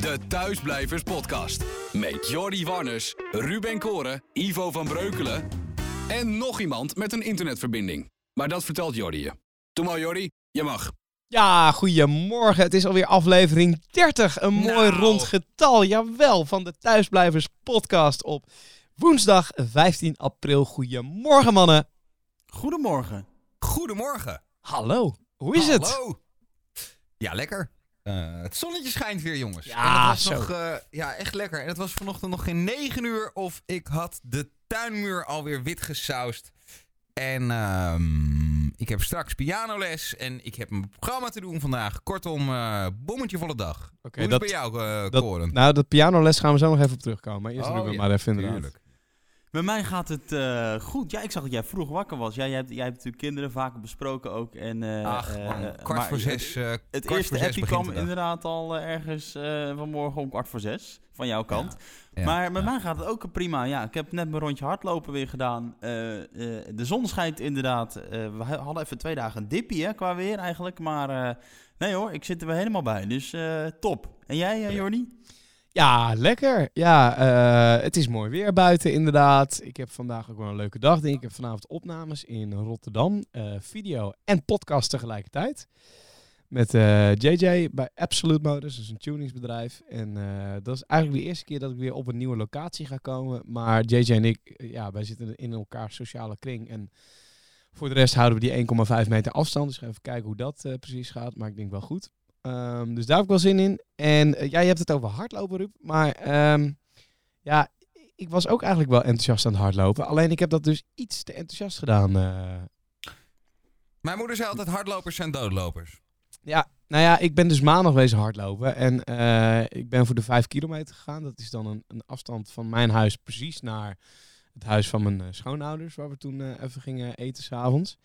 De Thuisblijvers Podcast. Met Jordi Warners, Ruben Koren, Ivo van Breukelen en nog iemand met een internetverbinding. Maar dat vertelt Jordi je. Doe maar Jordi, je mag. Ja, goedemorgen. Het is alweer aflevering 30. Een mooi Nou. rond getal, jawel, van de Thuisblijvers podcast op woensdag 15 april. Goedemorgen mannen. Goedemorgen. Goedemorgen. Hallo, hoe is het? Hallo. Ja, lekker. Eh, het zonnetje schijnt weer, jongens. Ja, En was zo. nog, eh, ja, echt lekker. En het was vanochtend nog geen 9 uur of ik had de tuinmuur alweer wit gesausd. En ehm, ik heb straks pianoles en ik heb een programma te doen vandaag. Kortom, eh bommetje volle dag. Oké, is dat- bij jou, dat- Koren? Nou, dat pianoles gaan we zo nog even op terugkomen. Maar eerst Oh, Ruben ja, maar even inderdaad. tuurlijk. Bij mij gaat het eh, goed. Ja, ik zag dat jij vroeg wakker was. Ja, jij, hebt, jij hebt natuurlijk kinderen vaker besproken ook. En, eh, Ach eh, man, kwart maar voor zes. Het voor eerste begint kwam inderdaad al ergens vanmorgen om kwart voor zes. Van jouw kant. Ja, maar met ja. mij gaat het ook prima. Ja, ik heb net mijn rondje hardlopen weer gedaan. De zon schijnt inderdaad. We hadden even twee dagen een dippie hè, qua weer eigenlijk. Maar nee hoor, ik zit er weer helemaal bij. Dus top. En jij, Jordi? Ja, lekker. Ja, eh, het is mooi weer buiten inderdaad. Ik heb vandaag ook wel een leuke dag. Denk ik. heb vanavond opnames in Rotterdam. eh, video en podcast tegelijkertijd. Met eh, JJ bij Absolute Motors, dat is een tuningsbedrijf. En eh, dat is eigenlijk de eerste keer dat ik weer op een nieuwe locatie ga komen. Maar JJ en ik, eh, ja, wij zitten in elkaar sociale kring. En voor de rest houden we die 1,5 meter afstand. Dus gaan even kijken hoe dat eh, precies gaat. Maar ik denk wel goed. Ehm, dus daar heb ik wel zin in. En eh, jij hebt het over hardlopen, Ruud. Maar ehm, ja, ik was ook eigenlijk wel enthousiast aan het hardlopen. Alleen ik heb dat dus iets te enthousiast gedaan. eh. Mijn moeder zei altijd hardlopers zijn doodlopers. Ja, nou ja, ik ben dus maandag wezen hardlopen. En eh, ik ben voor de vijf kilometer gegaan. Dat is dan een, een afstand van mijn huis precies naar het huis van mijn schoonouders. Waar we toen even gingen eten s'avonds.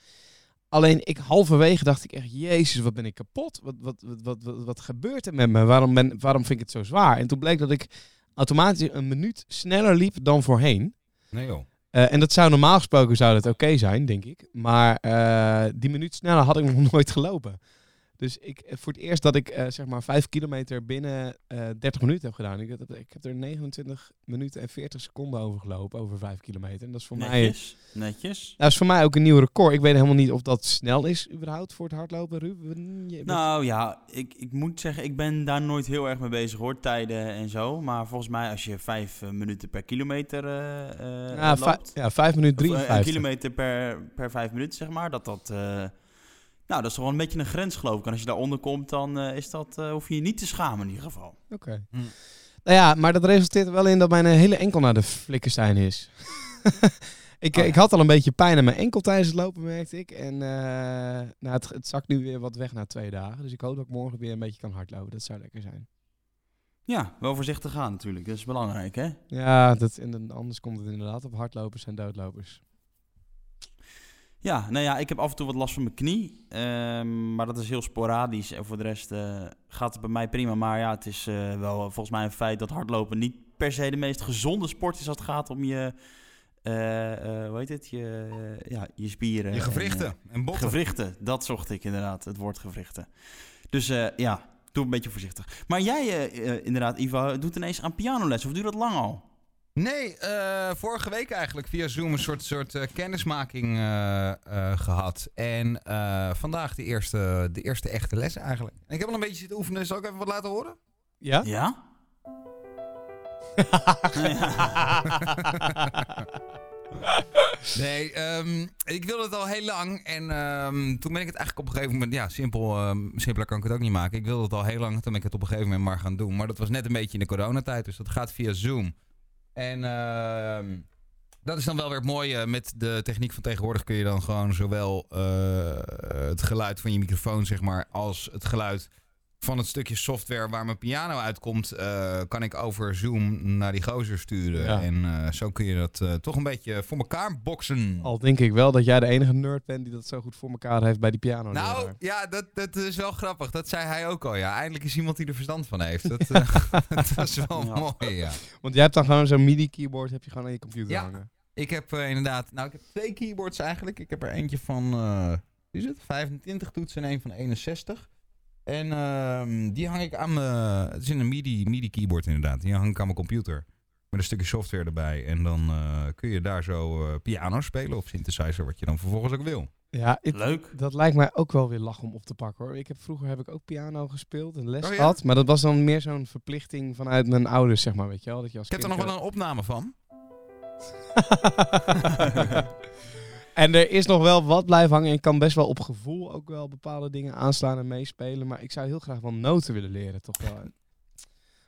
Alleen ik halverwege dacht ik echt, jezus, wat ben ik kapot? Wat, wat, wat, wat, wat, gebeurt er met me? Waarom, ben, waarom vind ik het zo zwaar? En toen bleek dat ik automatisch een minuut sneller liep dan voorheen. Nee joh. Eh, en dat zou normaal gesproken zou dat oké zijn, denk ik. Maar eh, die minuut sneller had ik nog nooit gelopen. Dus ik, eh, voor het eerst dat ik eh, zeg maar 5 kilometer binnen eh 30 minuten heb gedaan. Ik, heb- ik heb er 29 minuten en 40 seconden over gelopen, over 5 kilometer. En dat is voor mij Netjes. Netjes. dat is voor mij ook een nieuw record. Ik weet helemaal niet of dat snel is überhaupt voor het hardlopen, Ruben. Je Nou ja, ik, ik moet zeggen, ik ben daar nooit heel erg mee bezig hoor, tijden en zo. Maar volgens mij als je vijf minuten per kilometer ja, vijf, loopt, ja, 5 minuten of, eh, een 53. kilometer per, per vijf minuten zeg maar, dat dat... nou, dat is toch wel een beetje een grens geloof ik. En als je daaronder komt, dan eh, is dat, eh, hoef je je niet te schamen in ieder geval. Oké. Hm. Nou ja, maar dat resulteert er wel in dat mijn eh, hele enkel naar de flikkerstein is. ik, Oh ja. ik had al een beetje pijn aan mijn enkel tijdens het lopen, merkte ik. En eh, nou, het, het zakt nu weer wat weg na twee dagen. Dus ik hoop dat ik morgen weer een beetje kan hardlopen. Dat zou lekker zijn. Ja, wel voorzichtig gaan natuurlijk. Dat is belangrijk hè. Ja, dat, en anders komt het inderdaad op hardlopers en doodlopers. Ja, nou ja, ik heb af en toe wat last van mijn knie. ehm, maar dat is heel sporadisch. En voor de rest eh, gaat het bij mij prima. Maar ja, het is eh, wel volgens mij een feit dat hardlopen niet per se de meest gezonde sport is als het gaat om je, eh, hoe heet het, je, ja, je spieren. Je en, gewrichten en botten. gewrichten, dat zocht ik inderdaad, het woord gewrichten. Dus ja, doe een beetje voorzichtig. Maar jij inderdaad, Ivo, doet ineens aan pianoles. Of je dat lang al? Nee, eh, vorige week eigenlijk via Zoom een soort, soort eh, kennismaking eh, eh, gehad. En eh, vandaag de eerste, de eerste echte les eigenlijk. En ik heb al een beetje zitten oefenen. Zal ik even wat laten horen? Ja? Ja? Nee, ehm, ik wilde het al heel lang. En ehm, toen ben ik het eigenlijk op een gegeven moment... Ja, simpel, ehm, simpeler kan ik het ook niet maken. Ik wilde het al heel lang. Toen ben ik het op een gegeven moment maar gaan doen. Maar dat was net een beetje in de coronatijd. Dus dat gaat via Zoom. En ehm, dat is dan wel weer het mooie. Met de techniek van tegenwoordig kun je dan gewoon zowel eh, het geluid van je microfoon, zeg maar, als het geluid van het stukje software waar mijn piano uitkomt, eh, kan ik over Zoom naar die gozer sturen. Ja. En eh, zo kun je dat eh, toch een beetje voor elkaar boksen. Al denk ik wel dat jij de enige nerd bent die dat zo goed voor elkaar heeft bij die piano. Nou, ja, dat, dat is wel grappig. Dat zei hij ook al, ja. Eindelijk is iemand die er verstand van heeft. Dat, dat is wel Ja. mooi, ja. Want jij hebt dan gewoon zo'n MIDI-keyboard heb je gewoon aan je computer Ja. hangen. Ik heb inderdaad... Nou, ik heb twee keyboards eigenlijk. Ik heb er eentje van... is het? 25 toetsen en een van 61. En ehm, die hang ik aan mijn... Het is in een MIDI, MIDI keyboard inderdaad. Die hang ik aan mijn computer. Met een stukje software erbij. En dan eh, kun je daar zo eh, piano spelen of synthesizer, wat je dan vervolgens ook wil. Ja, Leuk. dat lijkt mij ook wel weer lach om op te pakken hoor. Ik heb, vroeger heb ik ook piano gespeeld en les Oh, ja? gehad. Maar dat was dan meer zo'n verplichting vanuit mijn ouders, zeg maar, weet je wel. Dat je als Ik heb er nog wel een opname van. en er is nog wel wat blijven hangen. Ik kan best wel op gevoel ook wel bepaalde dingen aanslaan en meespelen. Maar ik zou heel graag wel noten willen leren, toch wel.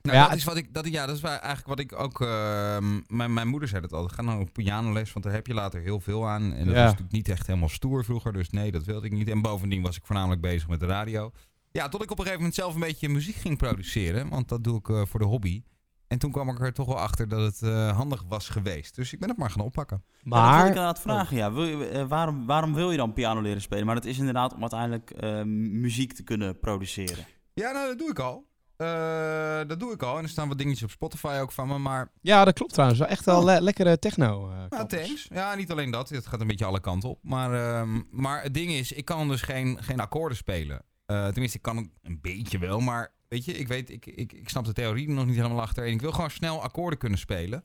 Nou, ja, dat het- is wat ik, dat, ja, dat is waar eigenlijk wat ik ook. ehm, mijn, mijn moeder zei dat al. Ga nou op pianoles, want daar heb je later heel veel aan. En dat Ja. was natuurlijk niet echt helemaal stoer vroeger. Dus nee, dat wilde ik niet. En bovendien was ik voornamelijk bezig met de radio. Ja, tot ik op een gegeven moment zelf een beetje muziek ging produceren. Want dat doe ik eh, voor de hobby. En toen kwam ik er toch wel achter dat het eh, handig was geweest. Dus ik ben het maar gaan oppakken. Ja, dat wil ik Maar inderdaad vragen, ja. Wil je, eh, waarom, waarom wil je dan piano leren spelen? Maar dat is inderdaad om uiteindelijk eh, muziek te kunnen produceren. Ja, nou, dat doe ik al. Eh, dat doe ik al. En er staan wat dingetjes op Spotify ook van me. Maar ja, dat klopt trouwens. Wel echt wel Oh. le- lekkere techno. klappers. thanks. Ja, niet alleen dat. Het gaat een beetje alle kanten op. Maar, ehm, maar het ding is, ik kan dus geen, geen akkoorden spelen. Eh, tenminste, ik kan het een beetje wel. Maar weet je, ik weet, ik, ik, ik snap de theorie nog niet helemaal achter. En ik wil gewoon snel akkoorden kunnen spelen.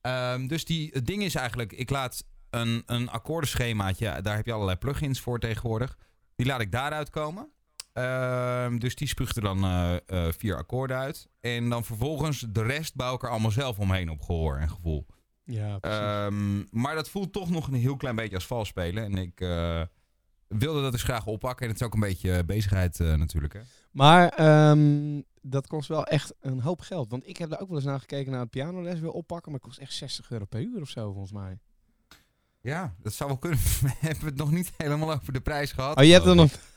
Ehm, dus die, het ding is eigenlijk, ik laat een, een akkoordenschemaatje, daar heb je allerlei plugins voor tegenwoordig. Die laat ik daaruit komen. Ehm, dus die spuugt er dan eh, vier akkoorden uit. En dan vervolgens de rest bouw ik er allemaal zelf omheen op gehoor en gevoel. Ja, precies. Ehm, maar dat voelt toch nog een heel klein beetje als vals spelen. En ik eh, wilde dat dus graag oppakken. En het is ook een beetje bezigheid eh, natuurlijk. Hè? Maar ehm, dat kost wel echt een hoop geld. Want ik heb daar ook wel eens naar gekeken naar het pianoles wil oppakken. Maar het kost echt 60 euro per uur of zo, volgens mij. Ja, dat zou wel kunnen. We hebben het nog niet helemaal over de prijs gehad. Oh, je hebt er nog...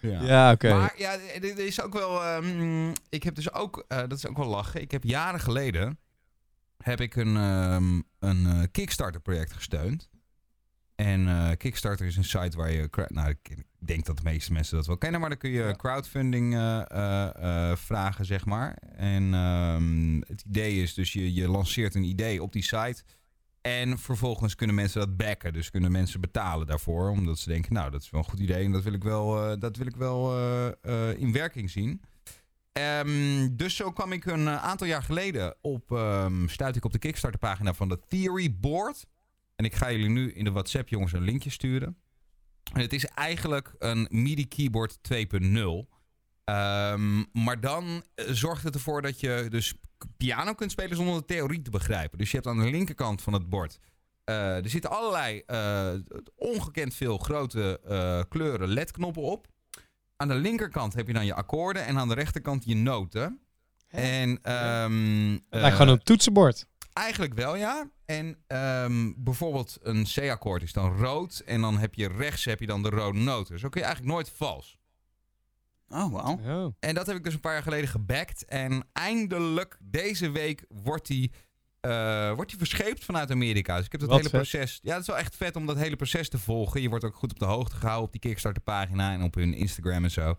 ja. Ja, oké. Maar ja, dit is ook wel. ehm, ik heb dus ook. eh, dat is ook wel lachen. Ik heb jaren geleden. Heb ik een, ehm, een eh, Kickstarter project gesteund. En eh, Kickstarter is een site waar je. Nou, ik denk dat de meeste mensen dat wel kennen. Maar dan kun je crowdfunding eh, eh, vragen, zeg maar. En ehm, het idee is dus je, je lanceert een idee op die site. En vervolgens kunnen mensen dat backen. Dus kunnen mensen betalen daarvoor. Omdat ze denken, nou, dat is wel een goed idee. En dat wil ik wel, dat wil ik wel in werking zien. Ehm, dus zo kwam ik een aantal jaar geleden op... ehm stuit ik op de Kickstarter pagina van de Theory Board. En ik ga jullie nu in de WhatsApp, jongens, een linkje sturen. En het is eigenlijk een MIDI keyboard 2.0. Ehm, maar dan eh, zorgt het ervoor dat je dus piano kunt spelen zonder de theorie te begrijpen. Dus je hebt aan de linkerkant van het bord. eh, er zitten allerlei eh, ongekend veel grote eh, kleuren LED-knoppen op. Aan de linkerkant heb je dan je akkoorden en aan de rechterkant je noten. Hè? En Het lijkt gewoon een toetsenbord. Eigenlijk wel, ja. En ehm, bijvoorbeeld een C-akkoord is dan rood. En dan heb je rechts heb je dan de rode noten. Zo kun je eigenlijk nooit vals. Oh, wauw. Oh. En dat heb ik dus een paar jaar geleden gebackt. En eindelijk deze week wordt die, eh, wordt die verscheept vanuit Amerika. Dus ik heb dat Wat hele vet. proces... Ja, het is wel echt vet om dat hele proces te volgen. Je wordt ook goed op de hoogte gehouden op die Kickstarter pagina en op hun Instagram en zo.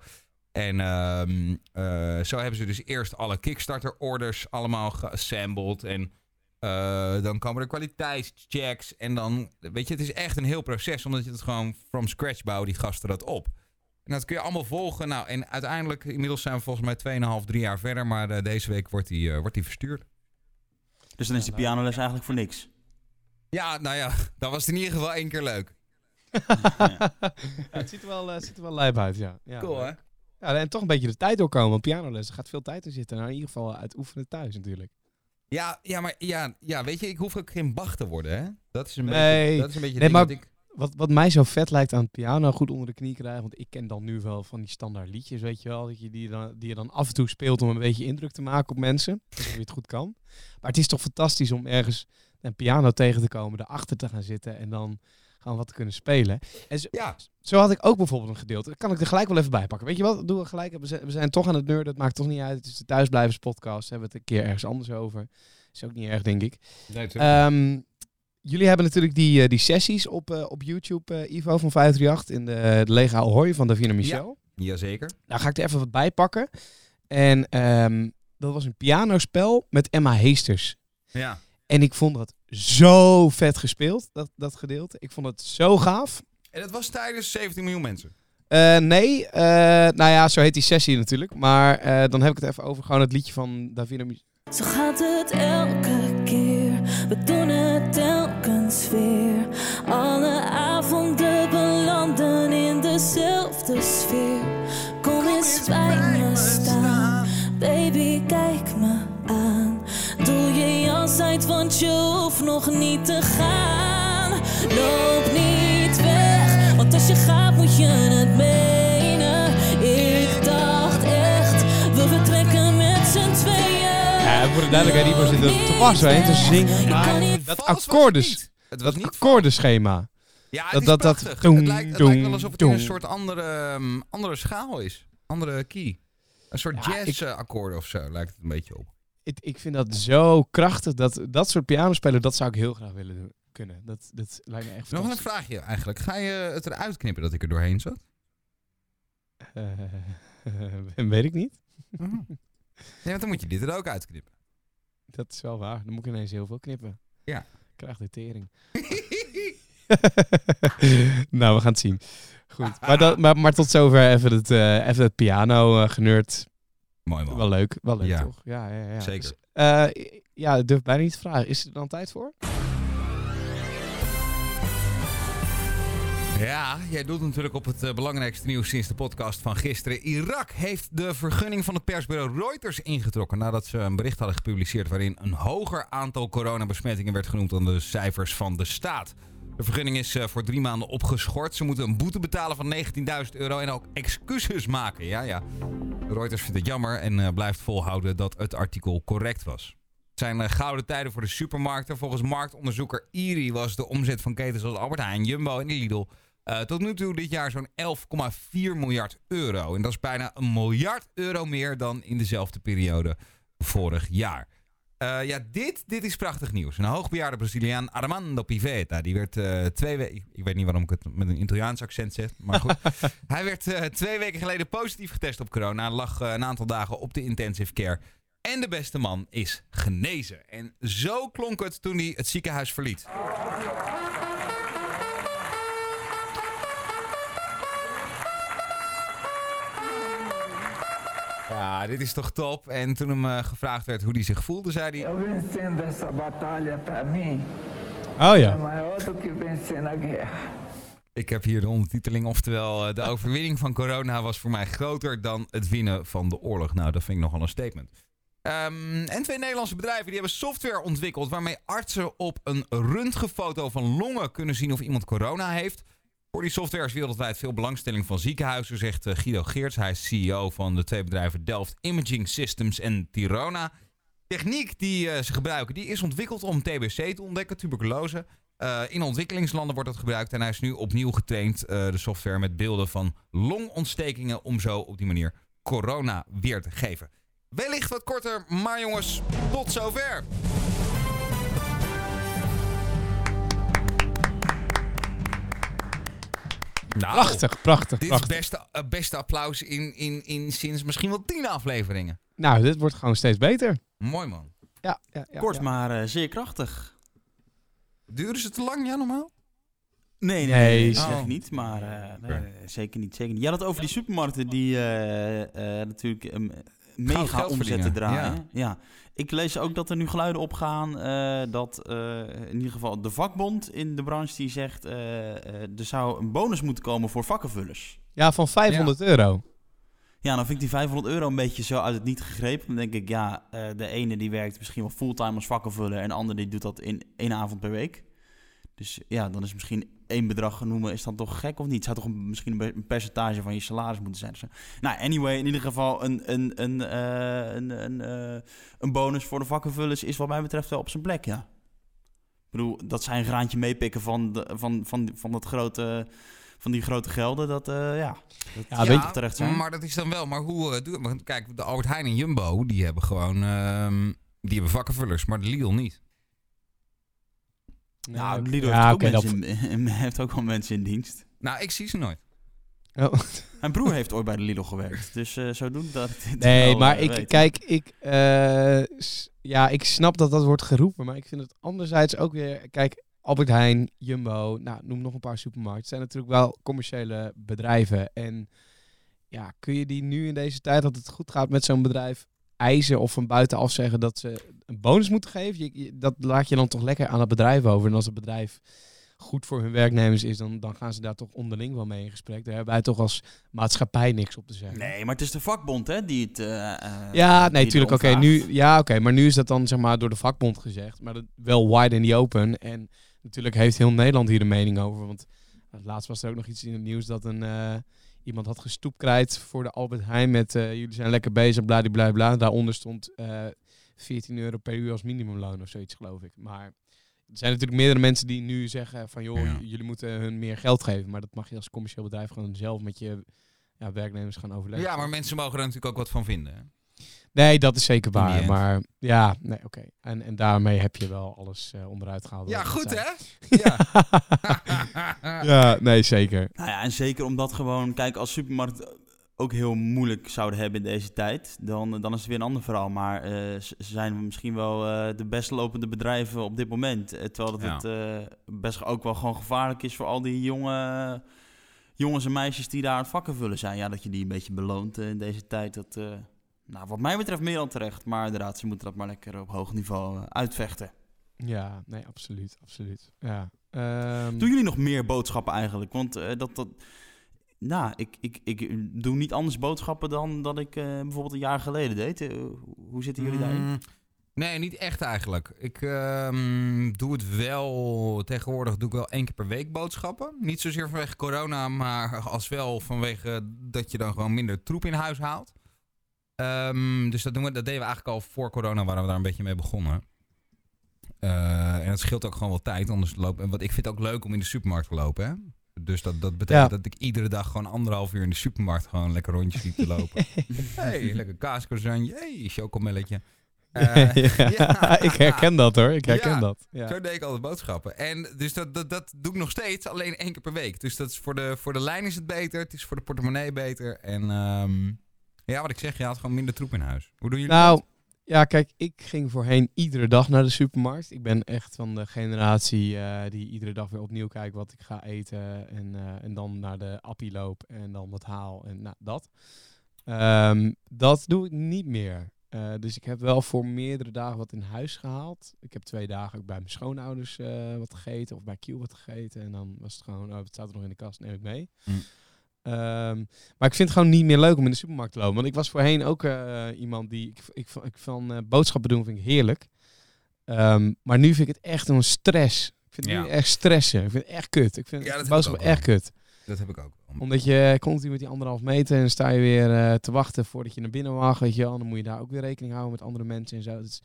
En ehm, eh, zo hebben ze dus eerst alle Kickstarter orders allemaal geassembled. En eh, dan komen er kwaliteitschecks. En dan, weet je, het is echt een heel proces. Omdat je het gewoon from scratch bouwt, die gasten dat op. En dat kun je allemaal volgen. Nou, en uiteindelijk, inmiddels zijn we volgens mij 2,5, 3 jaar verder. Maar eh, deze week wordt die, eh, wordt die verstuurd. Dus dan is die pianoles eigenlijk voor niks. Ja, nou ja, dat was in ieder geval één keer leuk. Ja, het ziet er wel, eh, ziet er wel lijp uit, ja. ja. hè? Ja, en toch een beetje de tijd doorkomen. Want pianoles, er gaat veel tijd in zitten. Nou, in ieder geval uit oefenen thuis natuurlijk. Ja, ja, maar ja, ja, weet je, ik hoef ook geen Bach te worden, hè? Dat is een Nee. beetje, dat is een beetje Nee, maar- ik... Wat, wat mij zo vet lijkt aan het piano goed onder de knie krijgen. Want ik ken dan nu wel van die standaard liedjes, weet je wel. Dat je die, dan, die je dan af en toe speelt om een beetje indruk te maken op mensen. Als je het goed kan. Maar het is toch fantastisch om ergens een piano tegen te komen, erachter te gaan zitten en dan gewoon wat te kunnen spelen. En zo, Ja, zo had ik ook bijvoorbeeld een gedeelte. Dat kan ik er gelijk wel even bij pakken. Weet je wat? Doen we gelijk. We zijn, we zijn toch aan het nerden. Het maakt toch niet uit. Het is de thuisblijvers podcast. Hebben we het een keer ergens anders over. Is ook niet erg, denk ik. nee, Ehm, jullie hebben natuurlijk die, eh, die sessies op, eh, op YouTube, eh, Ivo van 538, in de, de Lege Ahoy van Davina Michel. Jazeker. Nou ga ik er even wat bij pakken. En ehm, dat was een pianospel met Emma Heesters. Ja. En ik vond dat zo vet gespeeld, dat, dat gedeelte. Ik vond het zo gaaf. En dat was tijdens 17 miljoen mensen. Eh, nee, eh, nou ja, zo heet die sessie natuurlijk. Maar eh, dan heb ik het even over gewoon het liedje van Davina Mu- Zo gaat het elke keer, we doen het telkens weer. Alle avonden belanden in dezelfde sfeer. Kom eens bij je hoeft nog niet te gaan. Loop niet weg, want als je gaat moet je het menen. Ik dacht echt, we vertrekken met z'n tweeën. Ja, voor de duidelijkheid, Ivo zit er dwars heen te zingen. Maar dat niet. Het was dat niet akkoordenschema. Ja, het Dat- is dat- dat- het, lijkt, het lijkt wel alsof het in een soort andere, ehm, andere schaal is. Andere key. Een soort Ja, ik- jazz-akkoorden of zo lijkt het een beetje op. Ik, ik vind dat zo krachtig. Dat, dat soort pianospelen, dat zou ik heel graag willen doen, kunnen. Dat, dat lijkt me echt Nog een vraagje eigenlijk. Ga je het eruit knippen dat ik er doorheen zat? Eh, weet ik niet. Ja, want dan moet je dit er ook uitknippen. Dat is wel waar. Dan moet ik ineens heel veel knippen. Ja. Ik krijg de tering. nou, we gaan het zien. Goed. Maar, dat, maar, maar tot zover even het, eh, even het piano eh geneurd. Mooi man. Wel leuk. Wel leuk, Ja. toch? Ja, ja, ja. Zeker. Dus, eh, ja, durf bijna niet te vragen. Is er dan tijd voor? Ja, jij doet natuurlijk op het eh, belangrijkste nieuws sinds de podcast van gisteren. Irak heeft de vergunning van het persbureau Reuters ingetrokken nadat ze een bericht hadden gepubliceerd waarin een hoger aantal coronabesmettingen werd genoemd dan de cijfers van de staat. De vergunning is eh, voor drie maanden opgeschort. Ze moeten een boete betalen van 19.000 euro en ook excuses maken. Ja, ja. Reuters vindt het jammer en eh, blijft volhouden dat het artikel correct was. Het zijn eh, gouden tijden voor de supermarkten. Volgens marktonderzoeker IRI was de omzet van ketens als Albert Heijn, Jumbo en Lidl tot nu toe dit jaar zo'n 11,4 miljard euro. En dat is bijna een miljard euro meer dan in dezelfde periode vorig jaar. Eh, ja, dit, dit is prachtig nieuws. Een hoogbejaarde Braziliaan, Armando Pivetta, die werd eh, twee weken... Ik weet niet waarom ik het met een Italiaans accent zeg, maar goed. Hij werd eh, twee weken geleden positief getest op corona. Lag een aantal dagen op de intensive care. En de beste man is genezen. En zo klonk het toen hij het ziekenhuis verliet. Ja, dit is toch top. En toen hem eh, gevraagd werd hoe hij zich voelde, zei hij... Eu vencendo essa batalha, para mim, Oh ja. Ik heb hier de ondertiteling, oftewel eh, de overwinning van corona was voor mij groter dan het winnen van de oorlog. Nou, dat vind ik nogal een statement. Ehm, en twee Nederlandse bedrijven die hebben software ontwikkeld waarmee artsen op een röntgenfoto van longen kunnen zien of iemand corona heeft. Voor die software is wereldwijd veel belangstelling van ziekenhuizen, zegt eh, Guido Geerts. Hij is CEO van de twee bedrijven Delft Imaging Systems en Tirona. Techniek die eh, ze gebruiken, die is ontwikkeld om TBC te ontdekken, tuberculose. Eh, in ontwikkelingslanden wordt dat gebruikt en hij is nu opnieuw getraind, de software, met beelden van longontstekingen om zo op die manier corona weer te geven. Wellicht wat korter, maar jongens, tot zover. Nou, Prachtig, prachtig, Dit is prachtig. beste, eh, beste applaus in, in, in sinds misschien wel tien afleveringen. Nou, dit wordt gewoon steeds beter. Mooi man. Ja, ja, ja, Kort, ja. maar eh, zeer krachtig. Duren ze te lang, ja, normaal? Nee, nee, Nee, nee, dat oh. zeg ik niet. Maar eh, nee, zeker niet, zeker niet. Je had het over die supermarkten die eh, eh, natuurlijk ehm, mega omzetten draaien. Ja. Ik lees ook dat er nu geluiden opgaan eh, dat eh, in ieder geval de vakbond in de branche die zegt eh, eh, er zou een bonus moeten komen voor vakkenvullers. Ja, van 500 euro. Ja, dan vind ik die 500 euro een beetje zo uit het niet gegrepen. Dan denk ik, ja, eh, de ene die werkt misschien wel fulltime als vakkenvuller en de andere die doet dat in één avond per week. Dus ja, dan is misschien één bedrag genoemen, is dan toch gek of niet? Het zou toch een, misschien een, percentage van je salaris moeten zijn. Dus, nou, anyway, in ieder geval een, een, een, eh, een, een, eh, een bonus voor de vakkenvullers is wat mij betreft wel op zijn plek, ja. Ik bedoel, dat zij een graantje meepikken van, de, van, van, van, dat grote, van die grote gelden, dat, eh, ja, dat Ja, terecht zijn. maar dat is dan wel. Maar hoe... doe- want kijk, de Albert Heijn en Jumbo, die hebben gewoon... ehm, die hebben vakkenvullers, maar de Lidl niet. Nou, Nee, Lidl ja, heeft, ook dat- mensen in, heeft ook wel mensen in dienst. Nou, ik zie ze nooit. Oh. Mijn broer heeft ooit bij de Lidl gewerkt. Dus eh zo doen dat Nee, wel, maar eh, ik, kijk, ik, eh, ja, ik snap dat dat wordt geroepen, maar ik vind het anderzijds ook weer, kijk, Albert Heijn, Jumbo, nou, noem nog een paar supermarkten. Het zijn natuurlijk wel commerciële bedrijven. En ja, kun je die nu in deze tijd dat het goed gaat met zo'n bedrijf eisen of van buitenaf zeggen dat ze een bonus moeten geven? Je, je- dat laat je dan toch lekker aan het bedrijf over. En als het bedrijf goed voor hun werknemers is, dan, dan gaan ze daar toch onderling wel mee in gesprek. Daar hebben wij toch als maatschappij niks op te zeggen. Nee, maar het is de vakbond hè, die het... eh, Ja, nee, tuurlijk. Oké, nu, ja, oké, maar nu is dat dan zeg maar door de vakbond gezegd, maar dat, wel wide in the open. En natuurlijk heeft heel Nederland hier een mening over. Want laatst was er ook nog iets in het nieuws dat een eh, iemand had gestoepkrijt voor de Albert Heijn met eh, jullie zijn lekker bezig, bla bla. Daaronder stond eh 14 euro per uur als minimumloon of zoiets, geloof ik. Maar er zijn natuurlijk meerdere mensen die nu zeggen van joh, Ja. jullie moeten hun meer geld geven. Maar dat mag je als commercieel bedrijf gewoon zelf met je ja, werknemers gaan overleggen. Ja, maar mensen mogen er natuurlijk ook wat van vinden. Nee, dat is zeker waar. Maar ja, nee, oké. En, en daarmee heb je wel alles eh, onderuit gehaald. Ja, goed hè? Ja. ja, nee, zeker. Nou ja, en zeker omdat gewoon, kijk, als supermarkt ook heel moeilijk zouden hebben in deze tijd, dan, dan is het weer een ander verhaal. Maar eh, z- zijn we misschien wel eh, de best lopende bedrijven op dit moment. Terwijl dat Ja. het eh, best ook wel gewoon gevaarlijk is voor al die jonge jongens en meisjes die daar aan het vakken vullen zijn. Ja, dat je die een beetje beloont in deze tijd. Dat, eh, nou, wat mij betreft meer dan terecht. Maar inderdaad, ze moeten dat maar lekker op hoog niveau eh, uitvechten. Ja, nee, absoluut, absoluut. Ja. Ehm, Doen jullie nog meer boodschappen eigenlijk? Want eh, dat, dat, nou, ik, ik, ik doe niet anders boodschappen dan dat ik eh, bijvoorbeeld een jaar geleden deed. Hoe zitten jullie daarin? Mm, Nee, niet echt eigenlijk. Ik ehm, doe het wel, tegenwoordig doe ik wel één keer per week boodschappen. Niet zozeer vanwege corona, maar als wel vanwege dat je dan gewoon minder troep in huis haalt. Ehm, dus dat, doen we, dat deden we eigenlijk al voor corona, waren we daar een beetje mee begonnen. Eh, en het scheelt ook gewoon wel tijd, anders lopen. Want ik vind het ook leuk om in de supermarkt te lopen, hè. Dus dat, dat betekent Ja. dat ik iedere dag gewoon anderhalf uur in de supermarkt gewoon lekker rondjes liep te lopen. hey, lekker kaascroissantje. Hey, chocomelletje. Eh, ja, ja. ik herken dat hoor, ik herken dat. Ja. Zo deed ik altijd boodschappen. En dus dat, dat, dat doe ik nog steeds, alleen één keer per week. Dus dat is voor, de, voor de lijn is het beter, het is voor de portemonnee beter. En ehm, ja, wat ik zeg, je had gewoon minder troep in huis. Hoe doen jullie Nou, dat? ja, kijk, ik ging voorheen iedere dag naar de supermarkt. Ik ben echt van de generatie eh, die iedere dag weer opnieuw kijkt wat ik ga eten. En, eh, en dan naar de appie loop en dan wat haal en nou, dat. Ehm, dat doe ik niet meer. Eh, dus ik heb wel voor meerdere dagen wat in huis gehaald. Ik heb twee dagen ook bij mijn schoonouders wat gegeten of bij Q wat gegeten. En dan was het gewoon, oh, het staat er nog in de kast, neem ik mee. Mm. Ehm, maar ik vind het gewoon niet meer leuk om in de supermarkt te lopen. Want ik was voorheen ook eh, iemand die... Ik, ik, ik van eh, boodschappen doen vind ik heerlijk. Ehm, maar nu vind ik het echt een stress. Ik vind het Ja. nu echt stressen. Ik vind het echt kut. Ik vind Ja, dat ik boodschappen echt kut. Dat heb ik ook. Omdat je continu met die anderhalf meter en sta je weer eh, te wachten voordat je naar binnen mag. Weet je wel. Dan moet je daar ook weer rekening houden met andere mensen en zo. Het is,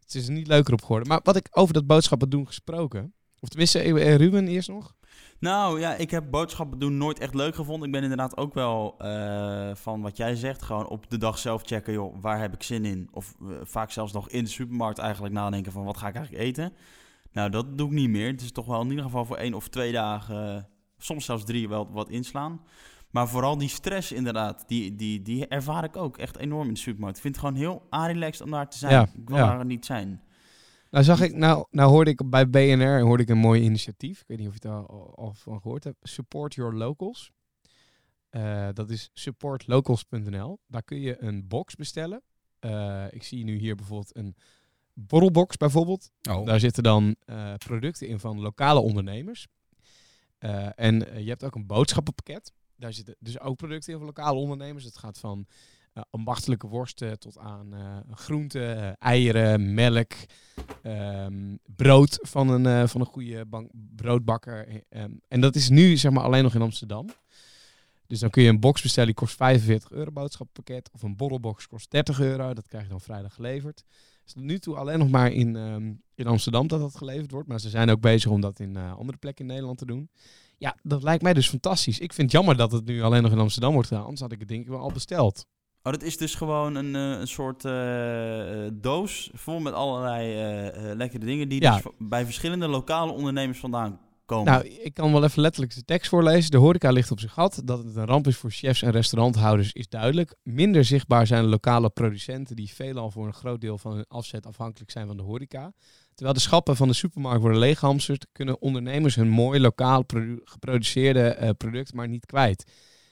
het is er niet leuker op geworden. Maar wat ik over dat boodschappen doen gesproken... Of tenminste, Ruben eerst nog. Nou ja, ik heb boodschappen doen nooit echt leuk gevonden. Ik ben inderdaad ook wel eh, van wat jij zegt. Gewoon op de dag zelf checken, joh, waar heb ik zin in? Of eh, vaak zelfs nog in de supermarkt eigenlijk nadenken van wat ga ik eigenlijk eten? Nou, dat doe ik niet meer. Het is toch wel in ieder geval voor één of twee dagen, soms zelfs drie, wel wat inslaan. Maar vooral die stress inderdaad, die, die, die ervaar ik ook echt enorm in de supermarkt. Ik vind het gewoon heel relaxed om daar te zijn. Ja, ik wil ja. daar niet zijn. Nou, zag ik, nou, nou hoorde ik bij BNR hoorde ik een mooi initiatief. Ik weet niet of je het al, al- van gehoord hebt. Support Your Locals. Eh, dat is supportlocals.nl. Daar kun je een box bestellen. Eh, ik zie nu hier bijvoorbeeld een borrelbox bijvoorbeeld. Oh, Daar zitten dan eh, producten in van lokale ondernemers. En je hebt ook een boodschappenpakket. Daar zitten dus ook producten in van lokale ondernemers. Het gaat van ambachtelijke worsten tot aan eh, groenten, eh, eieren, melk, ehm, brood van een, eh, van een goede broodbakker. Eh, ehm, en dat is nu zeg maar alleen nog in Amsterdam. Dus dan kun je een box bestellen, die kost 45 euro boodschappenpakket. Of een borrelbox kost 30 euro. Dat krijg je dan vrijdag geleverd. Is tot nu toe alleen nog maar in, ehm, in Amsterdam dat dat geleverd wordt. Maar ze zijn ook bezig om dat in eh, andere plekken in Nederland te doen. Ja, dat lijkt mij dus fantastisch. Ik vind het jammer dat het nu alleen nog in Amsterdam wordt gedaan. Anders had ik het denk ik wel al besteld. Oh, dat is dus gewoon een, eh, een soort eh, eh, doos vol met allerlei lekkere dingen die Ja. dus bij verschillende lokale ondernemers vandaan komen. Nou, ik kan wel even letterlijk de tekst voorlezen. De horeca ligt op zijn gat. Dat het een ramp is voor chefs en restauranthouders is duidelijk. Minder zichtbaar zijn de lokale producenten die veelal voor een groot deel van hun afzet afhankelijk zijn van de horeca. Terwijl de schappen van de supermarkt worden leeghamsterd, kunnen ondernemers hun mooi lokaal produ- geproduceerde eh, product maar niet kwijt.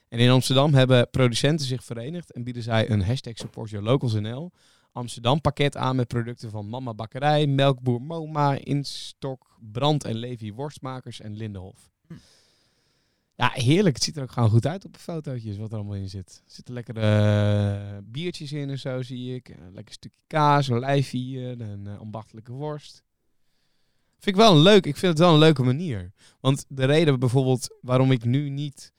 En in Amsterdam hebben producenten zich verenigd en bieden zij een hashtag support your locals NL Amsterdam pakket aan met producten van Mama Bakkerij, Melkboer Moma, Instok, Brand en Levi Worstmakers en Lindenhof. Ja, heerlijk. Het ziet er ook gewoon goed uit op de fotootjes wat er allemaal in zit. Er zitten lekkere eh, biertjes in en zo zie ik. Een lekker stukje kaas, een lijfje, een eh, ambachtelijke worst. Vind ik wel een leuk. Ik vind het wel een leuke manier. Want de reden bijvoorbeeld waarom ik nu niet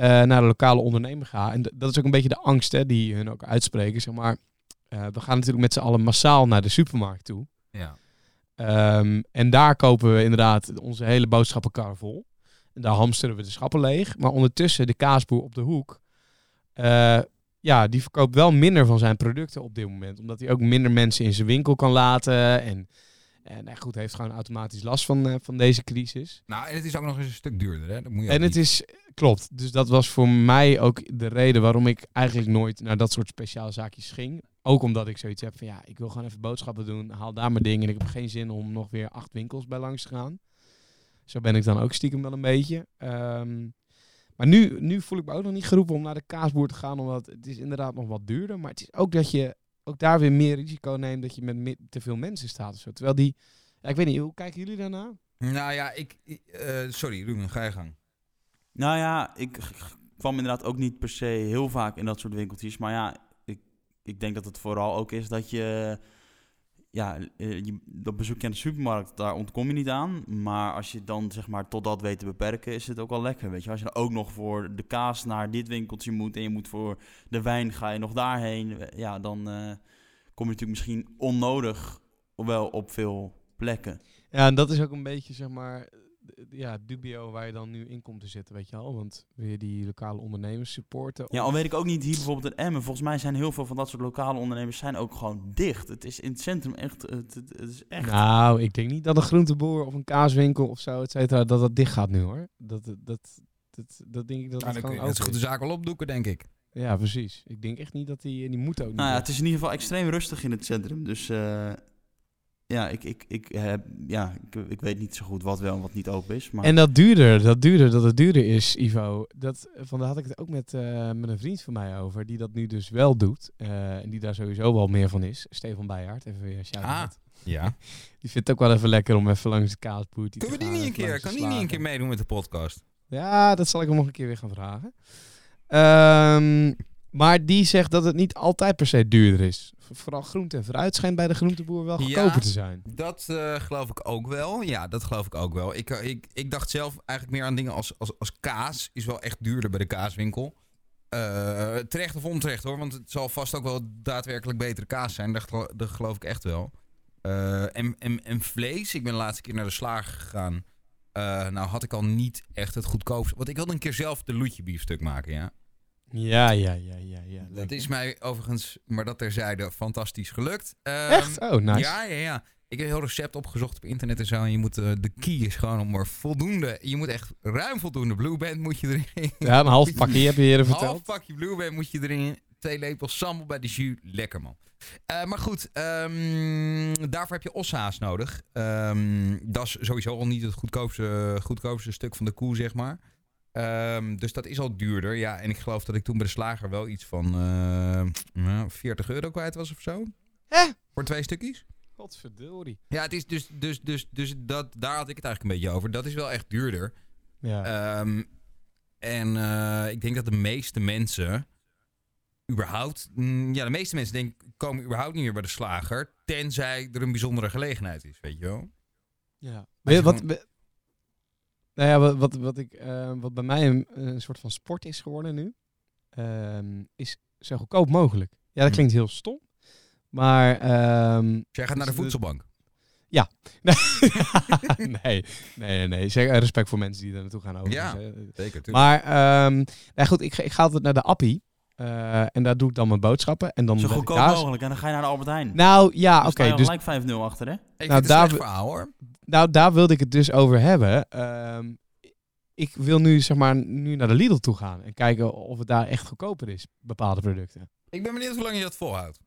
eh, naar de lokale ondernemer ga. En dat is ook een beetje de angst hè, die hun ook uitspreken. Zeg maar, eh, we gaan natuurlijk met z'n allen massaal naar de supermarkt toe. Ja. Ehm, en daar kopen we inderdaad onze hele boodschappenkar vol. En daar hamsteren we de schappen leeg. Maar ondertussen de kaasboer op de hoek. eh, ja, die verkoopt wel minder van zijn producten op dit moment. Omdat hij ook minder mensen in zijn winkel kan laten. En, en nou goed, heeft gewoon automatisch last van, eh, van deze crisis. Nou, en het is ook nog eens een stuk duurder, hè? Dat moet je En het niet- is, klopt. Dus dat was voor mij ook de reden waarom ik eigenlijk nooit naar dat soort speciale zaakjes ging. Ook omdat ik zoiets heb van ja, ik wil gewoon even boodschappen doen, haal daar mijn dingen. En ik heb geen zin om nog weer acht winkels bij langs te gaan. Zo ben ik dan ook stiekem wel een beetje. Ehm, maar nu, nu voel ik me ook nog niet geroepen om naar de kaasboer te gaan, omdat het is inderdaad nog wat duurder. Maar het is ook dat je ook daar weer meer risico neemt dat je met me- te veel mensen staat of zo. Terwijl die, ja, ik weet niet, hoe kijken jullie daarna? Nou ja, ik... eh, sorry, Ruben, ga je gang. Nou ja, ik kwam inderdaad ook niet per se heel vaak in dat soort winkeltjes. Maar ja, ik, ik denk dat het vooral ook is dat je... Ja, eh, je, dat bezoek je aan de supermarkt, daar ontkom je niet aan. Maar als je dan zeg maar tot dat weet te beperken, is het ook wel lekker. Weet je, als je dan ook nog voor de kaas naar dit winkeltje moet en je moet voor de wijn ga je nog daarheen. Ja, dan eh, kom je natuurlijk misschien onnodig wel op veel plekken. Ja, en dat is ook een beetje, zeg maar, ja, dubio waar je dan nu in komt te zitten, weet je al. Want wil je die lokale ondernemers supporten? Ja, al weet ik ook niet hier bijvoorbeeld in Emmen. Volgens mij zijn heel veel van dat soort lokale ondernemers zijn ook gewoon dicht. Het is in het centrum echt, het, het, het is echt... Nou, ik denk niet dat een groenteboer of een kaaswinkel of zo, et cetera, dat dat dicht gaat nu hoor. Dat, dat, dat, dat, dat denk ik dat Nou, het gewoon zo goed de is. zaak wel opdoeken, denk ik. Ja, precies. Ik denk echt niet dat die, die moet ook niet. nou ja, het is in ieder geval extreem rustig in het centrum. Dus eh, ja, ik, ik, ik, heb, ja ik, ik weet niet zo goed wat wel en wat niet open is. Maar En dat duurder, dat duurder, dat het duurder is, Ivo. Dat, van daar had ik het ook met, eh, met een vriend van mij over, die dat nu dus wel doet. eh, en die daar sowieso wel meer van is. Stefan Bijhaard, even weer een shout-out. Ja. Die vindt het ook wel even lekker om even langs de kaasboer te Kunnen we die niet een even keer, kan die niet een keer meedoen met de podcast? Ja, dat zal ik hem nog een keer weer gaan vragen. Ehm, maar die zegt dat het niet altijd per se duurder is. Vooral groente en fruit schijnt bij de groenteboer wel Ja. goedkoper te zijn. Dat eh, geloof ik ook wel. Ja, dat geloof ik ook wel. Ik, eh, ik, ik dacht zelf eigenlijk meer aan dingen als, als, als kaas. Is wel echt duurder bij de kaaswinkel. Eh, terecht of onterecht hoor. Want het zal vast ook wel daadwerkelijk betere kaas zijn. Dat, gelo- dat geloof ik echt wel. En, en, en vlees. Ik ben de laatste keer naar de slager gegaan. Nou had ik al niet echt het goedkoopste. Want ik wilde een keer zelf de loetje biefstuk maken, ja. Ja, ja, ja, ja. ja. Dat is mij overigens, maar dat terzijde, fantastisch gelukt. Ehm, Echt? Oh, nice. Ja, ja, ja. Ik heb een heel recept opgezocht op internet en zo. En je moet, eh, de key is gewoon om er voldoende... Je moet echt ruim voldoende Blue Band moet je erin. Ja, een half pakje heb je eerder Een half verteld. pakje Blue Band moet je erin. Twee lepels sambal bij de jus. Lekker man. Eh, maar goed, ehm, daarvoor heb je ossa's nodig. Ehm, dat is sowieso al niet het goedkoopste, goedkoopste stuk van de koe, zeg maar. Ehm, dus dat is al duurder. Ja, en ik geloof dat ik toen bij de slager wel iets van eh, nou, 40 euro kwijt was of zo. Hè? Voor twee stukjes. Godverdorie. Ja, het is dus, dus, dus, dus dat, daar had ik het eigenlijk een beetje over. Dat is wel echt duurder. Ja. Ehm, en eh, ik denk dat de meeste mensen überhaupt... mm, ja, de meeste mensen denk, komen überhaupt niet meer bij de slager... tenzij er een bijzondere gelegenheid is, weet je wel? ja. Weet je wat, nou ja, wat, wat, wat, ik, eh, wat bij mij een, een soort van sport is geworden nu, ehm, is zo goedkoop mogelijk. Ja, dat Hm. klinkt heel stom. Maar ehm, jij gaat naar de Dus voedselbank. nee, nee, nee, nee. Zeg, respect voor mensen die er naartoe gaan over. Ja. Zeker, Maar, ehm nou goed, ik, ik ga altijd naar de Appie. Eh, en daar doe ik dan mijn boodschappen. En dan Zo goedkoop daar- mogelijk. En dan ga je naar de Albert Heijn. Nou ja, oké. al dus gelijk 5-0 achter, hè? Ik Nou, daar verhaal hoor. Nou, daar wilde ik het dus over hebben. Ehm, ik wil nu, zeg maar, nu naar de Lidl toe gaan. En kijken of het daar echt goedkoper is, bepaalde producten. Ik ben benieuwd hoe lang je dat volhoudt.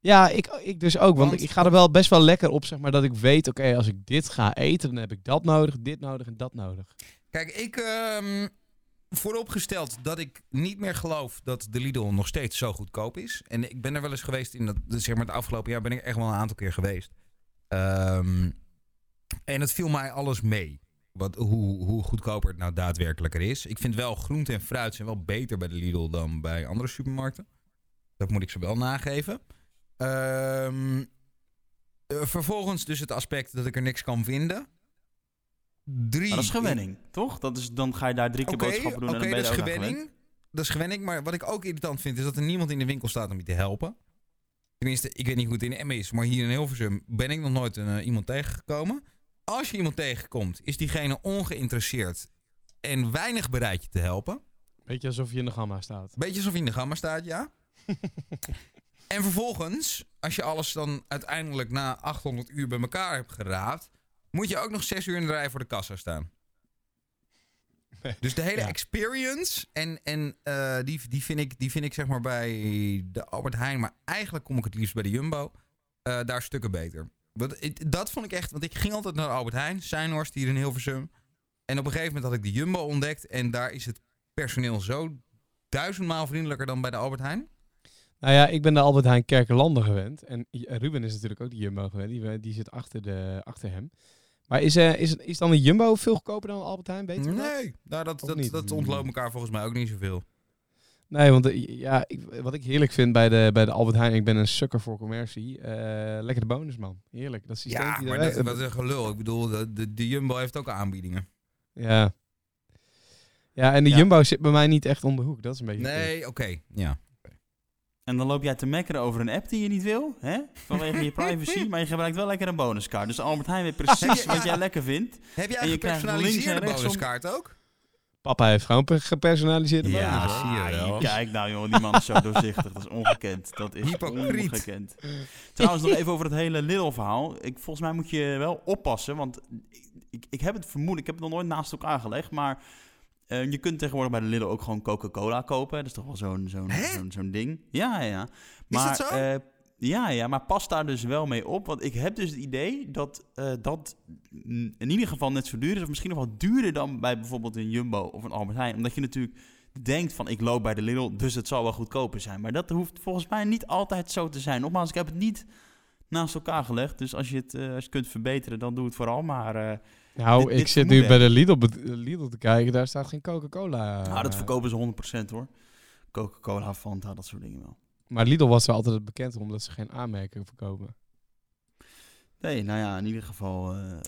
Ja, ik, ik dus ook. Want, Want- ik ga er wel best wel lekker op, zeg maar, dat ik weet... Oké, als ik dit ga eten, dan heb ik dat nodig, dit nodig en dat nodig. Kijk, ik ehm vooropgesteld dat ik niet meer geloof dat de Lidl nog steeds zo goedkoop is. En ik ben er wel eens geweest in dat, zeg maar het afgelopen jaar ben ik echt wel een aantal keer geweest. Ehm, en het viel mij alles mee. Wat, hoe, hoe goedkoper het nou daadwerkelijk er is. Ik vind wel groente en fruit zijn wel beter bij de Lidl dan bij andere supermarkten. Dat moet ik ze wel nageven. Ehm, eh, vervolgens dus het aspect dat ik er niks kan vinden. Drie. Maar dat is gewenning, toch? Dat is, dan ga je daar drie keer boodschappen doen oké, en dan ben je dat is gewenning. gewend. Dat is gewenning, maar wat ik ook irritant vind is dat er niemand in de winkel staat om je te helpen. Tenminste, ik weet niet hoe het in Emmen is, maar hier in Hilversum ben ik nog nooit een, eh, iemand tegengekomen. Als je iemand tegenkomt, is diegene ongeïnteresseerd en weinig bereid je te helpen. Beetje alsof je in de gamma staat. Beetje alsof je in de gamma staat, ja. en vervolgens, als je alles dan uiteindelijk na 800 uur bij elkaar hebt geraapt, moet je ook nog 6 uur in de rij voor de kassa staan. Dus de hele Ja. experience, en, en eh, die, die, vind ik, die vind ik zeg maar bij de Albert Heijn, maar eigenlijk kom ik het liefst bij de Jumbo, eh, daar stukken beter. Want, dat vond ik echt, want ik ging altijd naar Albert Heijn, Seinhorst hier in Hilversum. En op een gegeven moment had ik de Jumbo ontdekt en daar is het personeel zo duizendmaal vriendelijker dan bij de Albert Heijn. Nou ja, ik ben de Albert Heijn Kerkenlanden gewend. En Ruben is natuurlijk ook de Jumbo gewend. Die, die zit achter, de, achter hem. Maar is, eh, is, is dan de Jumbo veel goedkoper dan Albert Heijn? Weet je dat? Nee, nou, dat, dat, dat ontloopt elkaar volgens mij ook niet zoveel. Nee, want eh, ja, ik, wat ik heerlijk vind bij de, bij de Albert Heijn, ik ben een sukker voor commercie. eh, lekker de bonusman. Heerlijk. Dat systeem Ja, die maar dat, dat is een gelul. Ik bedoel, de, de, de Jumbo heeft ook aanbiedingen. Ja. Ja, en de Ja. Jumbo zit bij mij niet echt om de hoek. Dat is een beetje... Nee, oké. Ja. En dan loop jij te mekkeren over een app die je niet wil, hè? Vanwege je privacy, maar je gebruikt wel lekker een bonuskaart. Dus Albert Heijn weet precies wat jij lekker vindt. Heb jij En een je krijgt links en gepersonaliseerde bonuskaart ook? Papa heeft gewoon pe- gepersonaliseerde Ja, bonus. zie je wel. Kijk nou joh, die man is zo doorzichtig. Dat is ongekend. Dat is Hypocriet. ongekend. Trouwens, nog even over het hele Lidl-verhaal. Ik, volgens mij moet je wel oppassen, want ik, ik, ik heb het vermoeden, ik heb het nog nooit naast elkaar gelegd, maar eh, je kunt tegenwoordig bij de Lidl ook gewoon Coca-Cola kopen. Dat is toch wel zo'n zo'n zo'n zo'n ding. Ja, ja. Maar, dat zo? eh, ja, ja, maar pas daar dus wel mee op. Want ik heb dus het idee dat eh, dat in ieder geval net zo duur is. Of misschien nog wel duurder dan bij bijvoorbeeld een Jumbo of een Albert Heijn. Omdat je natuurlijk denkt van ik loop bij de Lidl, dus het zal wel goedkoper zijn. Maar dat hoeft volgens mij niet altijd zo te zijn. Nogmaals, ik heb het niet naast elkaar gelegd. Dus als je het, als je het kunt verbeteren, dan doe het vooral. Maar Nou, Dit- ik dit zit nu bij de Lidl, Lidl te kijken. Daar staat geen Coca-Cola. nou, dat eh, verkopen ze 100% hoor. Coca-Cola, Fanta, dat soort dingen wel. Maar Lidl was er altijd bekend om dat ze geen aanmerking verkopen. Nee, nou ja, in ieder geval. eh, eh,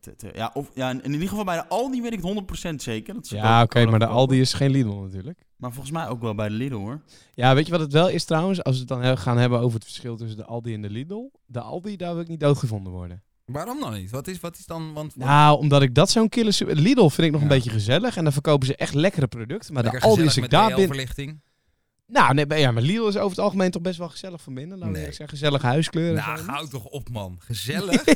te- te- ja, of, ja, in ieder geval bij de Aldi weet ik het 100% zeker. Dat ze Ja, oké, maar de. Aldi is geen Lidl natuurlijk. Maar volgens mij ook wel bij de Lidl hoor. Ja, weet je wat het wel is trouwens? Als we het dan gaan hebben over het verschil tussen de Aldi en de Lidl. De Aldi, daar wil ik niet doodgevonden worden. Waarom dan niet? Wat is, wat is dan... Want, Nou, omdat ik dat zo'n killer... Lidl vind ik nog een Ja. beetje gezellig. En dan verkopen ze echt lekkere producten. Maar lekker de Aldi is ik daar binnen... Nou, nee, maar ja, maar Lidl is over het algemeen toch best wel gezellig van binnen. Laten we Nee. eerlijk zeggen, gezellige huiskleuren. Nou, en zo. hou toch op, man. Gezellig?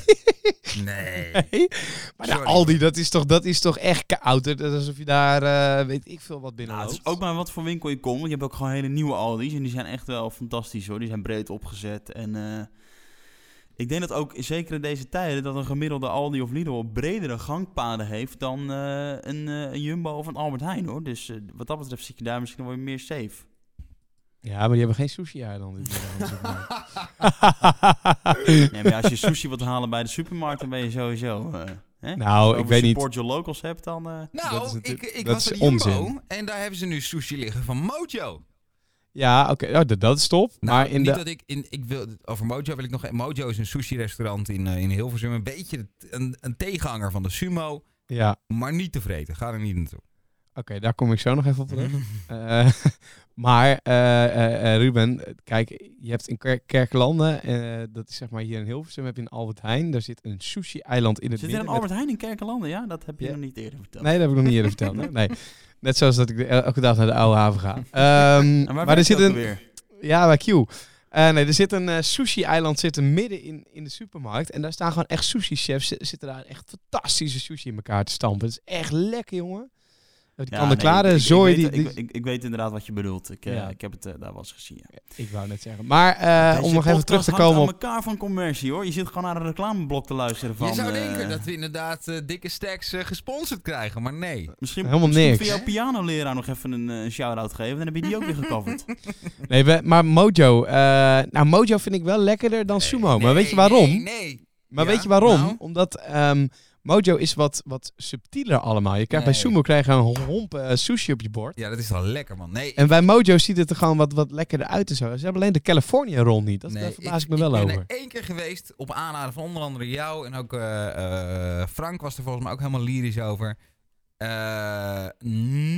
nee. Nee. Maar de Sorry, Aldi, dat is toch, dat is toch echt koud. Dat is alsof je daar, eh, weet ik veel, wat binnen Nou, het loopt. is ook maar wat voor winkel je komt. Want je hebt ook gewoon hele nieuwe Aldi's. En die zijn echt wel fantastisch hoor. Die zijn breed opgezet. En eh, ik denk dat ook, zeker in deze tijden, dat een gemiddelde Aldi of Lidl bredere gangpaden heeft dan eh, een, eh, een Jumbo of een Albert Heijn hoor. Dus eh, wat dat betreft zit je daar misschien wel weer meer safe. Ja, maar die hebben geen sushi-eiland. Nee, maar als je sushi wilt halen bij de supermarkt, dan ben je sowieso... eh, hè? Nou, Als je ik weet niet. support your locals hebt, dan... eh, Nou, Dat is ik, natuurlijk- ik dat was is in Jumbo onzin. en daar hebben ze nu sushi liggen van Mojo. Ja, oké, oh, dat- is top. Nou, maar in niet de... dat ik, in, ik wil, over Mojo wil ik nog... Mojo is een sushi-restaurant in, eh, in Hilversum. Een beetje een, een tegenhanger van de Sumo. Ja, Maar niet tevreden. Ga er niet naartoe. Oké, daar kom ik zo nog even op terug. Eh, maar eh, eh, Ruben, kijk, je hebt in Ker- Kerkelanden, eh, dat is zeg maar hier in Hilversum, heb je een Albert Heijn. Daar zit een sushi-eiland in het Zit er midden. een met- Albert Heijn in Kerkenlanden? Ja, dat heb je Ja. nog niet eerder verteld. Nee, dat heb ik nog niet eerder verteld. hè? Nee. Net zoals dat ik elke dag naar de oude haven ga. Ehm, maar er zit een? Ja, bij Q. Nee, er zit een sushi-eiland zitten midden in, in de supermarkt. En daar staan gewoon echt sushi-chefs. zi- Zitten daar echt fantastische sushi in elkaar te stampen. Het is echt lekker, jongen. Die Ja, kan de nee, klare ik- ik- zooi. Ik, die, weet, die- ik, ik, ik weet inderdaad wat je bedoelt. Ik, eh, ik heb het eh, daar wel eens gezien. Ja. ik wou net zeggen. Maar eh, om nog even terug te komen op... elkaar van commercie hoor. Je zit gewoon naar een reclameblok te luisteren van... je zou denken dat we inderdaad dikke stacks gesponsord krijgen, maar nee. Misschien, Helemaal misschien niks. jouw pianoleraar nog even een, shout-out geven. Dan heb je die ook weer gecoverd. Nee, we- maar Mojo. eh, nou, Mojo vind ik wel lekkerder dan Sumo. maar weet je waarom? Nee, nee. Maar Ja, weet je waarom? nou? Omdat ehm, Mojo is wat, wat subtieler allemaal. Je krijgt bij. Sumo krijg je een homp eh, sushi op je bord. Ja, dat is wel lekker, man. Nee, En bij Mojo ziet het er gewoon wat, wat lekkerder uit en zo. Ze hebben alleen de California roll niet. Dat, nee, daar verbaas ik, me wel ik over. ben er één keer geweest op aanraden van onder andere jou en ook eh, eh, Frank was er volgens mij ook helemaal lyrisch over.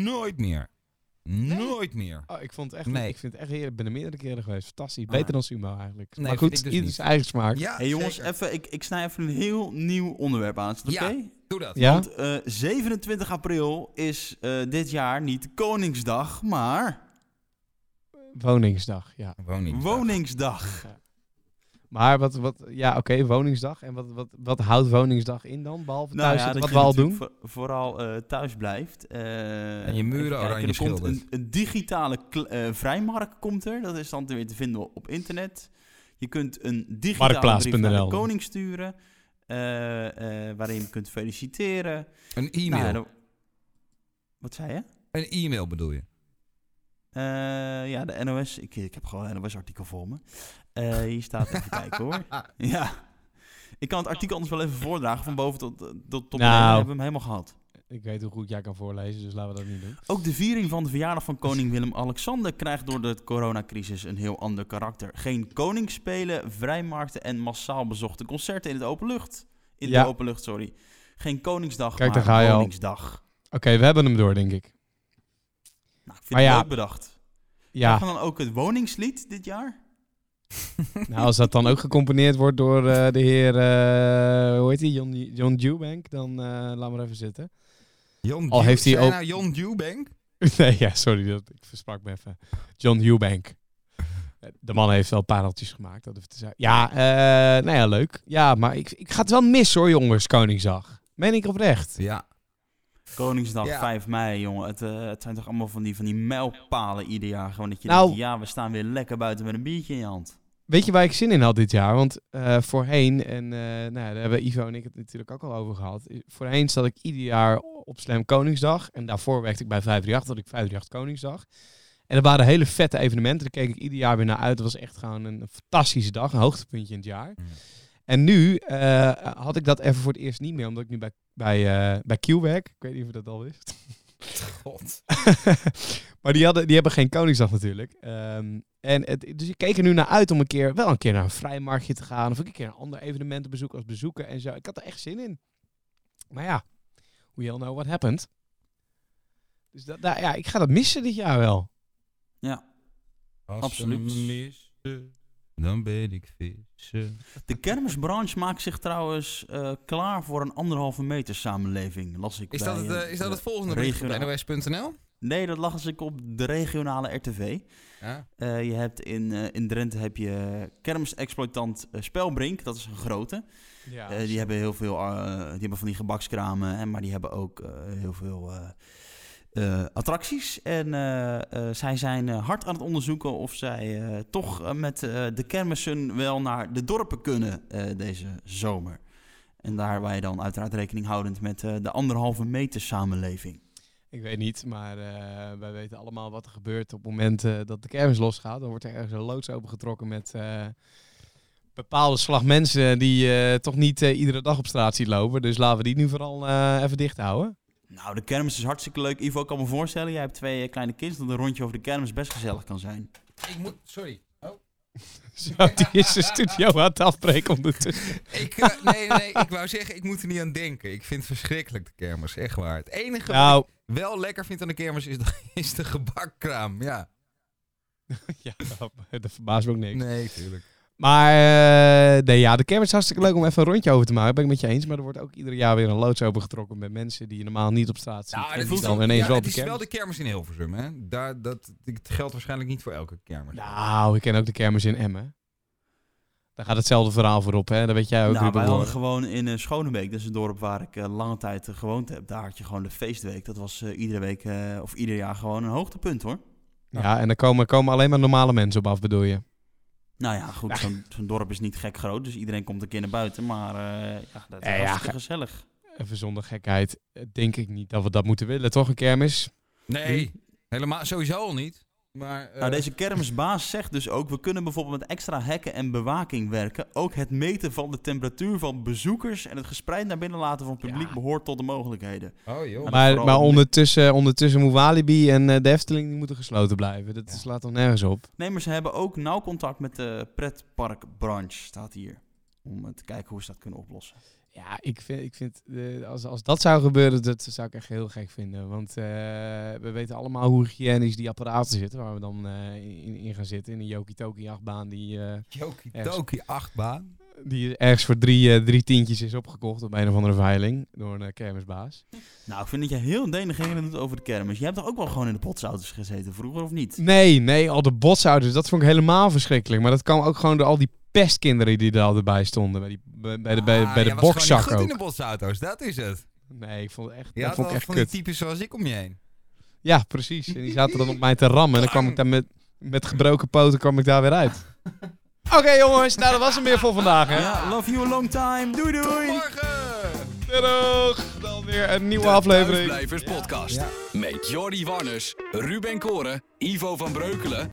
Nooit meer. Nooit meer. Oh, ik vond het echt, Nee. ik vind het echt heerlijk. Ik ben er meerdere keren geweest. Fantastisch. Ah. Beter dan Sumo eigenlijk. Nee, maar goed, dus ieder zijn eigen smaak. Ja, hey jongens, zeker. even, ik, ik snij even een heel nieuw onderwerp aan. Is dat Ja. oké? Doe dat. Ja? Want eh, 27 april is eh, dit jaar niet Koningsdag, maar Woningsdag, ja. Woning. Woningsdag. Maar wat, wat ja, oké, Woningsdag. En wat, wat, wat houdt Woningsdag in dan? Behalve Nou thuis ja, wat je we al doen. voor- vooral eh, thuis blijft. Eh, En je muren kijken, oranje er komt schildert. een, een digitale eh, vrijmarkt komt er. Dat is dan weer te vinden op internet. Je kunt een digitale brief naar de koning sturen. eh, eh, waarin je kunt feliciteren. Een e-mail. Nou ja, dan- wat zei je? Een e-mail bedoel je? Eh, ja, de NOS. Ik, ik heb gewoon een NOS-artikel voor me. Eh, hier staat even kijken hoor. Ja. Ik kan het artikel anders wel even voordragen van boven tot, tot, tot beneden. Nou. Dan hebben we hem helemaal gehad. Ik weet hoe goed jij kan voorlezen, dus laten we dat niet doen. Ook de viering van de verjaardag van koning Willem-Alexander krijgt door de coronacrisis een heel ander karakter. Geen koningsspelen, vrijmarkten en massaal bezochte concerten in de open lucht. In Ja. de open lucht, sorry. Geen Koningsdag, Kijk, maar daar ga je al. Koningsdag. Oké, we hebben hem door, denk ik. Nou, ik vind Maar het ja. leuk bedacht. Ja, Krijgen we dan ook het woningslied dit jaar? nou, als dat dan ook gecomponeerd wordt door eh, de heer, eh, hoe heet die, John, John Dewbank, dan eh laat maar even zitten. John Al Dew- heeft hij ook- nou John Dewbank? nee, ja, sorry, dat, ik versprak me even. John Eubank. De man heeft wel pareltjes gemaakt, dat te zeggen. Ja, eh, nou ja, leuk. Ja, maar ik, ik ga het wel mis hoor, jongens, Koningsdag. Meen ik oprecht. Ja. Koningsdag Ja. 5 mei, jongen. Het, eh, het zijn toch allemaal van die, van die mijlpalen ieder jaar. Gewoon dat je Nou. denkt, ja, we staan weer lekker buiten met een biertje in je hand. Weet je waar ik zin in had dit jaar? Want eh, voorheen, en eh, nou, ja, daar hebben Ivo en ik het natuurlijk ook al over gehad. Voorheen zat ik ieder jaar op Slam Koningsdag. En daarvoor werkte ik bij 538, had ik 538 Koningsdag. En er waren hele vette evenementen. Daar keek ik ieder jaar weer naar uit. Het was echt gewoon een fantastische dag, een hoogtepuntje in het jaar. Mm. En nu eh, had ik dat even voor het eerst niet meer, omdat ik nu bij, bij, bij Q werk. Ik weet niet of je dat al wist. God. maar die, hadden, die hebben geen Koningsdag natuurlijk. Ehm, en het, dus ik keek er nu naar uit om een keer, wel een keer naar een vrijmarktje te gaan. Of een keer een ander evenement te bezoeken als bezoeken en zo. Ik had er echt zin in. Maar ja, we all know what happened. Dus dat, daar- ja, ik ga dat missen dit jaar wel. Ja. Als Absoluut. Dan ben ik vissen. De kermisbranche maakt zich trouwens eh, klaar voor een anderhalve meter samenleving, las ik Is bij, dat het, eh, eh, is dat het volgende bericht op nos.nl? Nee, dat las ik op de regionale RTV. Ja. Eh, je hebt in, eh, in Drenthe heb je kermisexploitant Spelbrink, dat is een grote. Ja, Eh, die hebben heel veel, eh, die hebben van die gebakskramen, hè, maar die hebben ook eh, heel veel eh, attracties. En eh, eh, zij zijn hard aan het onderzoeken of zij toch met de kermissen wel naar de dorpen kunnen deze zomer. En daarbij dan uiteraard rekening houdend met de anderhalve meter samenleving. Ik weet niet, maar wij weten allemaal wat er gebeurt op het moment dat de kermis losgaat. Dan wordt er ergens een loods opengetrokken met bepaalde slag mensen die toch niet iedere dag op straat ziet lopen. Dus laten we die nu vooral even dicht houden. Nou, de kermis is hartstikke leuk. Ivo, ik kan me voorstellen, jij hebt twee eh, kleine kids, dat een rondje over de kermis best gezellig kan zijn. Ik moet, sorry. Oh. Zo, die is de studio aan het afbreken ondertussen. Ik, eh, nee, nee, ik wou zeggen, ik moet er niet aan denken. Ik vind het verschrikkelijk, de kermis. Echt waar. Het enige... Nou, wel lekker vind aan de kermis is de, is de gebakkraam. Ja. ja, dat verbaast me ook niks. Nee, tuurlijk. Maar eh, nee, ja, de kermis is hartstikke leuk om even een rondje over te maken. Ben ik met je eens. Maar er wordt ook ieder jaar weer een loods opengetrokken met mensen die je normaal niet op straat ziet. Nou, en dat die is dan ineens ja, wel het de is wel kermis. de kermis in Hilversum, hè? Daar, dat, het geldt waarschijnlijk niet voor elke kermis. Nou, ik ken ook de kermis in Emmen. Daar gaat hetzelfde verhaal voor op, hè? Dat weet jij ook. Nou, wij hadden gewoon in eh, Schonebeek, dat is een dorp waar ik eh, lange tijd gewoond heb. Daar had je gewoon de feestweek. Dat was eh, iedere week eh, of ieder jaar gewoon een hoogtepunt hoor. Ja, en daar komen, komen alleen maar normale mensen op af, bedoel je? Nou ja, goed, zo'n zo'n dorp is niet gek groot, dus iedereen komt een keer naar buiten. Maar eh, ja, dat is Ja, ja, hartstikke ge- gezellig. Even zonder gekheid. eh, Denk ik niet dat we dat moeten willen, toch? Een kermis? Nee, helemaal sowieso al niet. Maar, eh, Nou, deze kermisbaas zegt dus ook, we kunnen bijvoorbeeld met extra hekken en bewaking werken. Ook het meten van de temperatuur van bezoekers en het gespreid naar binnen laten van het publiek Ja. behoort tot de mogelijkheden. Oh joh. Maar Maar, maar ondertussen, ondertussen moet Walibi en eh, de Efteling die moeten gesloten blijven. Dat Ja. slaat toch nergens op? Nee, maar ze hebben ook nauw contact met de pretparkbranche, staat hier. Om eh, te kijken hoe ze dat kunnen oplossen. Ja, ik vind, ik vind eh, als, als dat zou gebeuren, dat zou ik echt heel gek vinden. Want eh, we weten allemaal hoe hygiënisch die apparaten zitten, waar we dan eh, in, in gaan zitten. In een Yoki-Toki achtbaan die, eh, Jokie Ergens. Toki achtbaan. die ergens voor drie, eh, drie tientjes is opgekocht op een of andere veiling door een kermisbaas. Nou, ik vind dat je heel denigrerend doet over de kermis. Jij hebt toch ook wel gewoon in de botsauto's gezeten vroeger, of niet? Nee, nee, al de botsouders, dat vond ik helemaal verschrikkelijk. Maar dat kwam ook gewoon door al die pestkinderen die er al bij stonden. Bij, die, bij, bij de, bij, Ah, bij de goed in de dat is het. Nee, ik vond het echt, Je dat vond ik echt van die kut. types zoals ik om je heen. Ja, precies. En die zaten dan op mij te rammen. En dan kwam ik daar met, met gebroken poten kwam ik daar weer uit. Oké jongens, nou dat was hem weer voor vandaag. Hè? Ja, love you a long time. Doei doei! Morgen! Doeg! Dan weer een nieuwe De aflevering. Podcast. Ja. Met Jordi Warners, Ruben Koren, Ivo van Breukelen